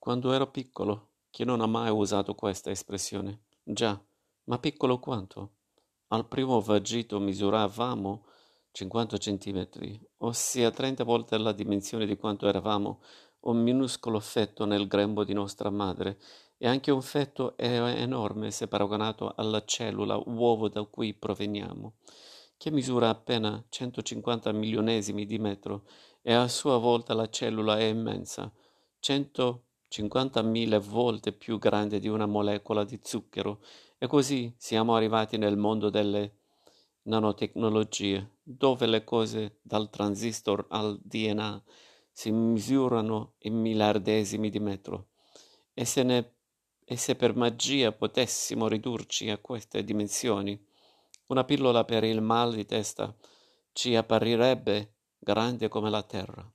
Quando ero piccolo, chi non ha mai usato questa espressione? Già, ma piccolo quanto? Al primo vagito misuravamo 50 centimetri, ossia 30 volte la dimensione di quanto eravamo, un minuscolo fetto nel grembo di nostra madre, e anche un fetto è enorme se paragonato alla cellula uovo da cui proveniamo, che misura appena 150 milionesimi di metro, e a sua volta la cellula è immensa, 100 50.000 volte più grande di una molecola di zucchero e così siamo arrivati nel mondo delle nanotecnologie, dove le cose dal transistor al DNA si misurano in miliardesimi di metro. E se, ne, e se per magia potessimo ridurci a queste dimensioni, una pillola per il mal di testa ci apparirebbe grande come la Terra.